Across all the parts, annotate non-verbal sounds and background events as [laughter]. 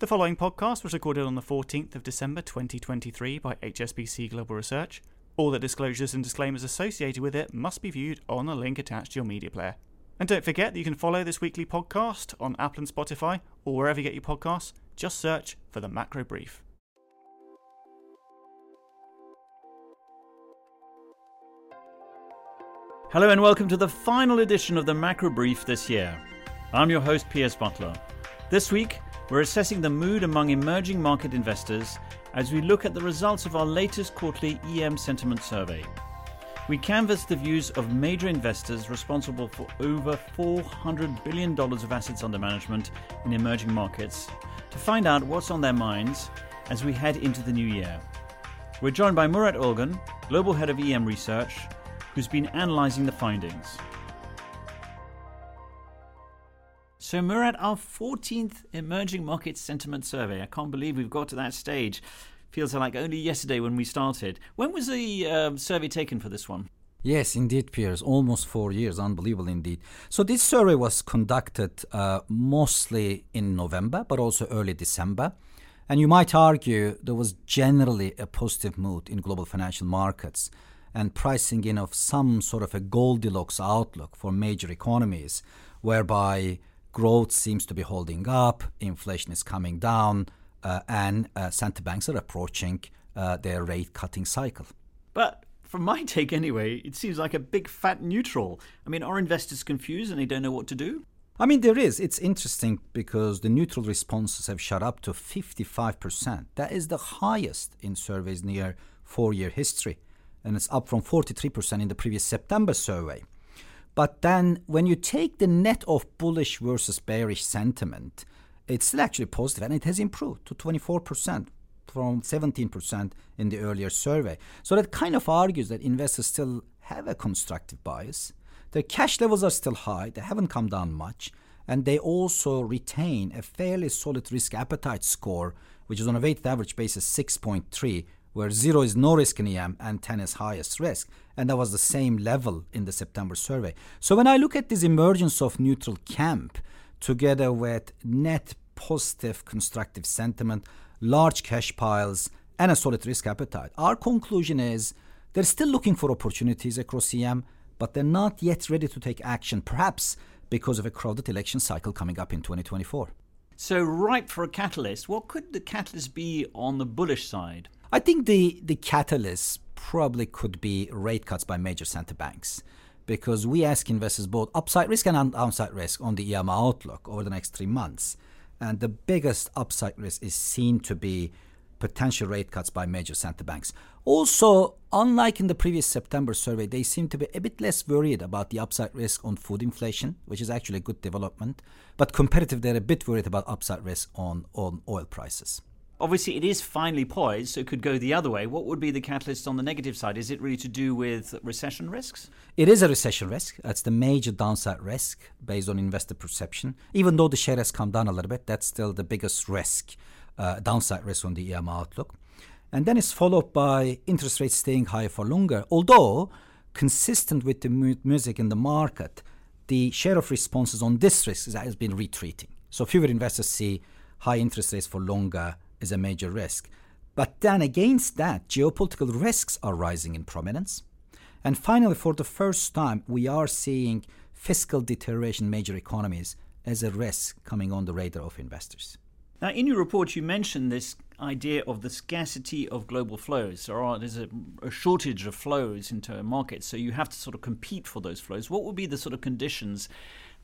The following podcast was recorded on the 14th of December 2023 by HSBC Global Research. All the disclosures and disclaimers associated with it must be viewed on the link attached to your media player. And don't forget that you can follow this weekly podcast on Apple and Spotify or wherever you get your podcasts. Just search for the Macro Brief. Hello and welcome to the final edition of the Macro Brief this year. I'm your host, Piers Butler. This week, we're assessing the mood among emerging market investors as we look at the results of our latest quarterly EM sentiment survey. We canvassed the views of major investors responsible for over $400 billion of assets under management in emerging markets to find out what's on their minds as we head into the new year. We're joined by Murat Ulgen, Global Head of EM Research, who's been analysing the findings. So, Murat, our 14th Emerging Markets Sentiment Survey. I can't believe we've got to that stage. Feels like only yesterday when we started. When was the uh, survey taken for this one? Yes, indeed, Piers. Almost four years. Unbelievable indeed. So, this survey was conducted uh, mostly in November, but also early December. And you might argue there was generally a positive mood in global financial markets and pricing in of some sort of a Goldilocks outlook for major economies, whereby growth seems to be holding up, inflation is coming down, uh, and uh, central banks are approaching uh, their rate cutting cycle. But from my [laughs] take anyway, it seems like a big fat neutral. I mean, are investors confused and they don't know what to do? I mean, there is. It's interesting because the neutral responses have shot up to 55%. That is the highest in surveys near four year history. And it's up from 43% in the previous September survey. But then when you take the net of bullish versus bearish sentiment, it's still actually positive and it has improved to 24% from 17% in the earlier survey. So that kind of argues that investors still have a constructive bias. Their cash levels are still high, they haven't come down much, and they also retain a fairly solid risk appetite score, which is on a weighted average basis 6.3, where 0 is no risk in EM and 10 is highest risk. And that was the same level in the September survey. So when I look at this emergence of neutral camp, together with net positive constructive sentiment, large cash piles, and a solid risk appetite. Our conclusion is they're still looking for opportunities across EM, but they're not yet ready to take action, perhaps because of a crowded election cycle coming up in 2024. So, ripe for a catalyst. What could the catalyst be on the bullish side? I think the, the catalyst probably could be rate cuts by major central banks because we ask investors both upside risk and downside risk on the EMA outlook over the next three months. And the biggest upside risk is seen to be potential rate cuts by major central banks. Also, unlike in the previous September survey, they seem to be a bit less worried about the upside risk on food inflation, which is actually a good development. But competitive, they're a bit worried about upside risk on, on oil prices. Obviously, it is finely poised, so it could go the other way. What would be the catalyst on the negative side? Is it really to do with recession risks? It is a recession risk. That's the major downside risk based on investor perception. Even though the share has come down a little bit, that's still the biggest risk, Uh, downside risk on the EM outlook. And then it's followed by interest rates staying high for longer. Although, consistent with the mu- music in the market, the share of responses on this risk has been retreating. So fewer investors see high interest rates for longer is a major risk. But then against that, geopolitical risks are rising in prominence. And finally, for the first time, we are seeing fiscal deterioration in major economies as a risk coming on the radar of investors. Now, in your report, you mentioned this idea of the scarcity of global flows. Are, there's a, a, shortage of flows into markets, so you have to sort of compete for those flows. What would be the sort of conditions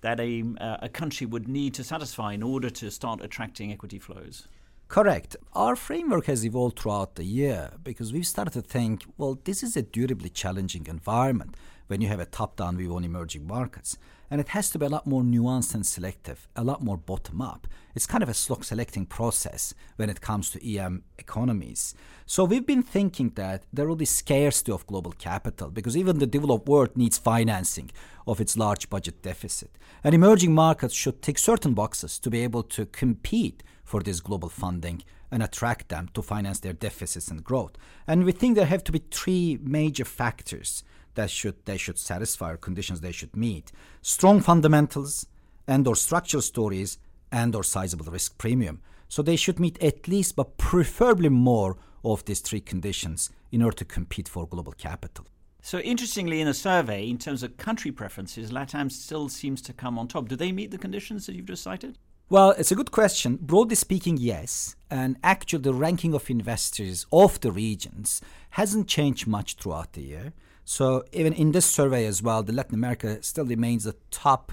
that a, uh, a country would need to satisfy in order to start attracting equity flows? Correct. Our framework has evolved throughout the year because we've started to think, well, this is a durably challenging environment when you have a top down view on emerging markets. And it has to be a lot more nuanced and selective, a lot more bottom up. It's kind of a stock selecting process when it comes to EM economies. So we've been thinking that there will be scarcity of global capital because even the developed world needs financing of its large budget deficit. And emerging markets should tick certain boxes to be able to compete for this global funding and attract them to finance their deficits and growth. And we think there have to be three major factors that should they should satisfy or conditions they should meet. Strong fundamentals and or structural stories and or sizable risk premium. So they should meet at least, but preferably more, of these three conditions in order to compete for global capital. So, interestingly, in a survey, in terms of country preferences, LATAM still seems to come on top. Do they meet the conditions that you've just cited? Well, it's a good question. Broadly speaking, yes. And actually, the ranking of investors of the regions hasn't changed much throughout the year. So, even in this survey as well, the Latin America still remains the top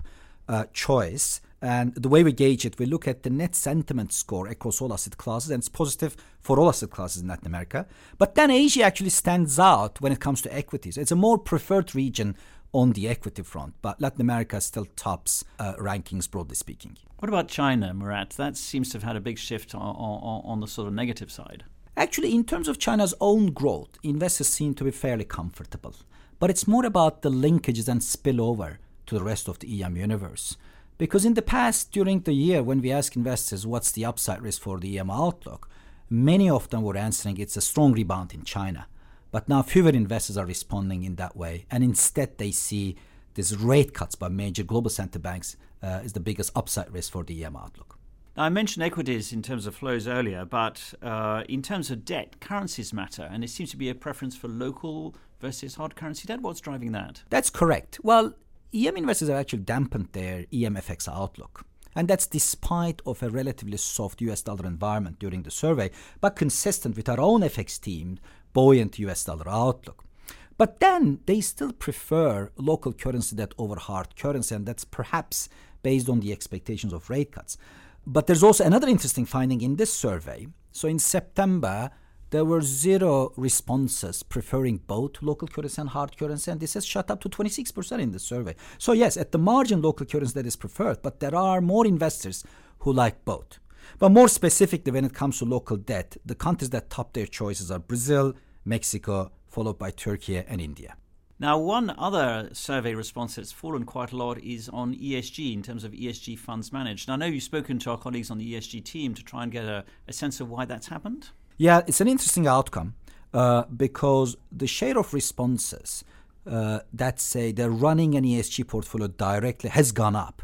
uh, choice. And the way we gauge it, we look at the net sentiment score across all asset classes, and it's positive for all asset classes in Latin America. But then Asia actually stands out when it comes to equities. It's a more preferred region on the equity front, but Latin America still tops uh, rankings, broadly speaking. What about China, Murat? That seems to have had a big shift on, on, on the sort of negative side. Actually, in terms of China's own growth, investors seem to be fairly comfortable. But it's more about the linkages and spillover to the rest of the EM universe. Because in the past, during the year, when we ask investors what's the upside risk for the EM outlook, many of them were answering it's a strong rebound in China. But now fewer investors are responding in that way, and instead they see these rate cuts by major global central banks uh, is the biggest upside risk for the EM outlook. Now, I mentioned equities in terms of flows earlier, but uh, in terms of debt, currencies matter, and it seems to be a preference for local versus hard currency debt. What's driving that? That's correct. Well, EM investors have actually dampened their EMFX outlook. And that's despite of a relatively soft US dollar environment during the survey, but consistent with our own FX team buoyant US dollar outlook. But then they still prefer local currency debt over hard currency, and that's perhaps based on the expectations of rate cuts. But there's also another interesting finding in this survey. So in September, there were zero responses preferring both local currency and hard currency, and this has shot up to 26% in the survey. So, yes, at the margin, local currency that is preferred, but there are more investors who like both. But more specifically, when it comes to local debt, the countries that top their choices are Brazil, Mexico, followed by Turkey and India. Now, one other survey response that's fallen quite a lot is on ESG in terms of ESG funds managed. Now, I know you've spoken to our colleagues on the ESG team to try and get a, a sense of why that's happened. Yeah, it's an interesting outcome uh, because the share of responses uh, that say they're running an ESG portfolio directly has gone up.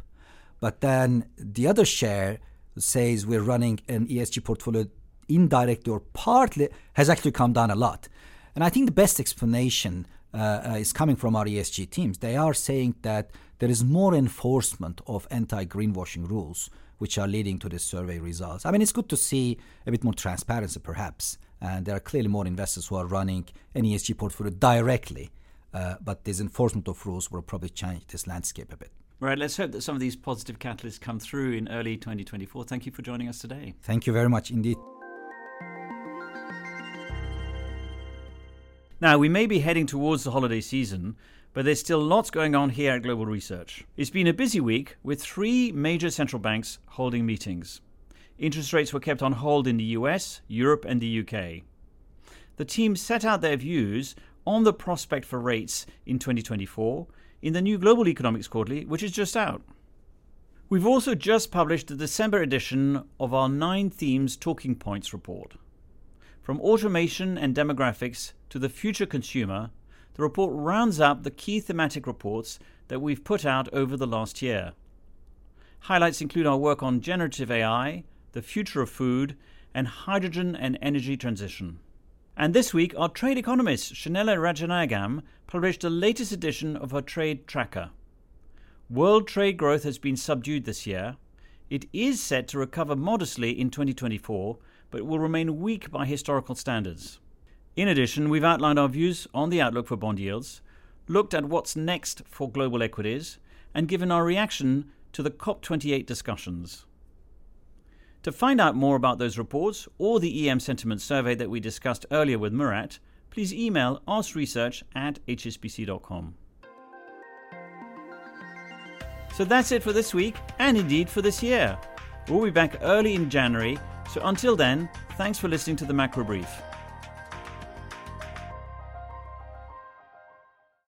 But then the other share says we're running an ESG portfolio indirectly or partly has actually come down a lot. And I think the best explanation uh, uh is coming from our ESG teams. They are saying that there is more enforcement of anti greenwashing rules which are leading to the survey results. I mean, it's good to see a bit more transparency, perhaps. And there are clearly more investors who are running an ESG portfolio directly. Uh, but this enforcement of rules will probably change this landscape a bit. Right, let's hope that some of these positive catalysts come through in early 2024. Thank you for joining us today. Thank you very much indeed. Now, we may be heading towards the holiday season, but there's still lots going on here at Global Research. It's been a busy week with three major central banks holding meetings. Interest rates were kept on hold in the US, Europe, and the UK. The team set out their views on the prospect for rates in 2024 in the new Global Economics Quarterly, which is just out. We've also just published the December edition of our Nine Themes Talking Points report. From automation and demographics to the future consumer the report rounds up the key thematic reports that we've put out over the last year. Highlights include our work on generative AI, the future of food, and hydrogen and energy transition. And this week, our trade economist, Shanella Rajanayagam, published the latest edition of her trade tracker. World trade growth has been subdued this year. It is set to recover modestly in 2024, but will remain weak by historical standards. In addition, we've outlined our views on the outlook for bond yields, looked at what's next for global equities, and given our reaction to the COP28 discussions. To find out more about those reports or the EM sentiment survey that we discussed earlier with Murat, please email askresearch at hsbc.com. So that's it for this week, and indeed for this year. We'll be back early in January, so until then, thanks for listening to the Macro Brief.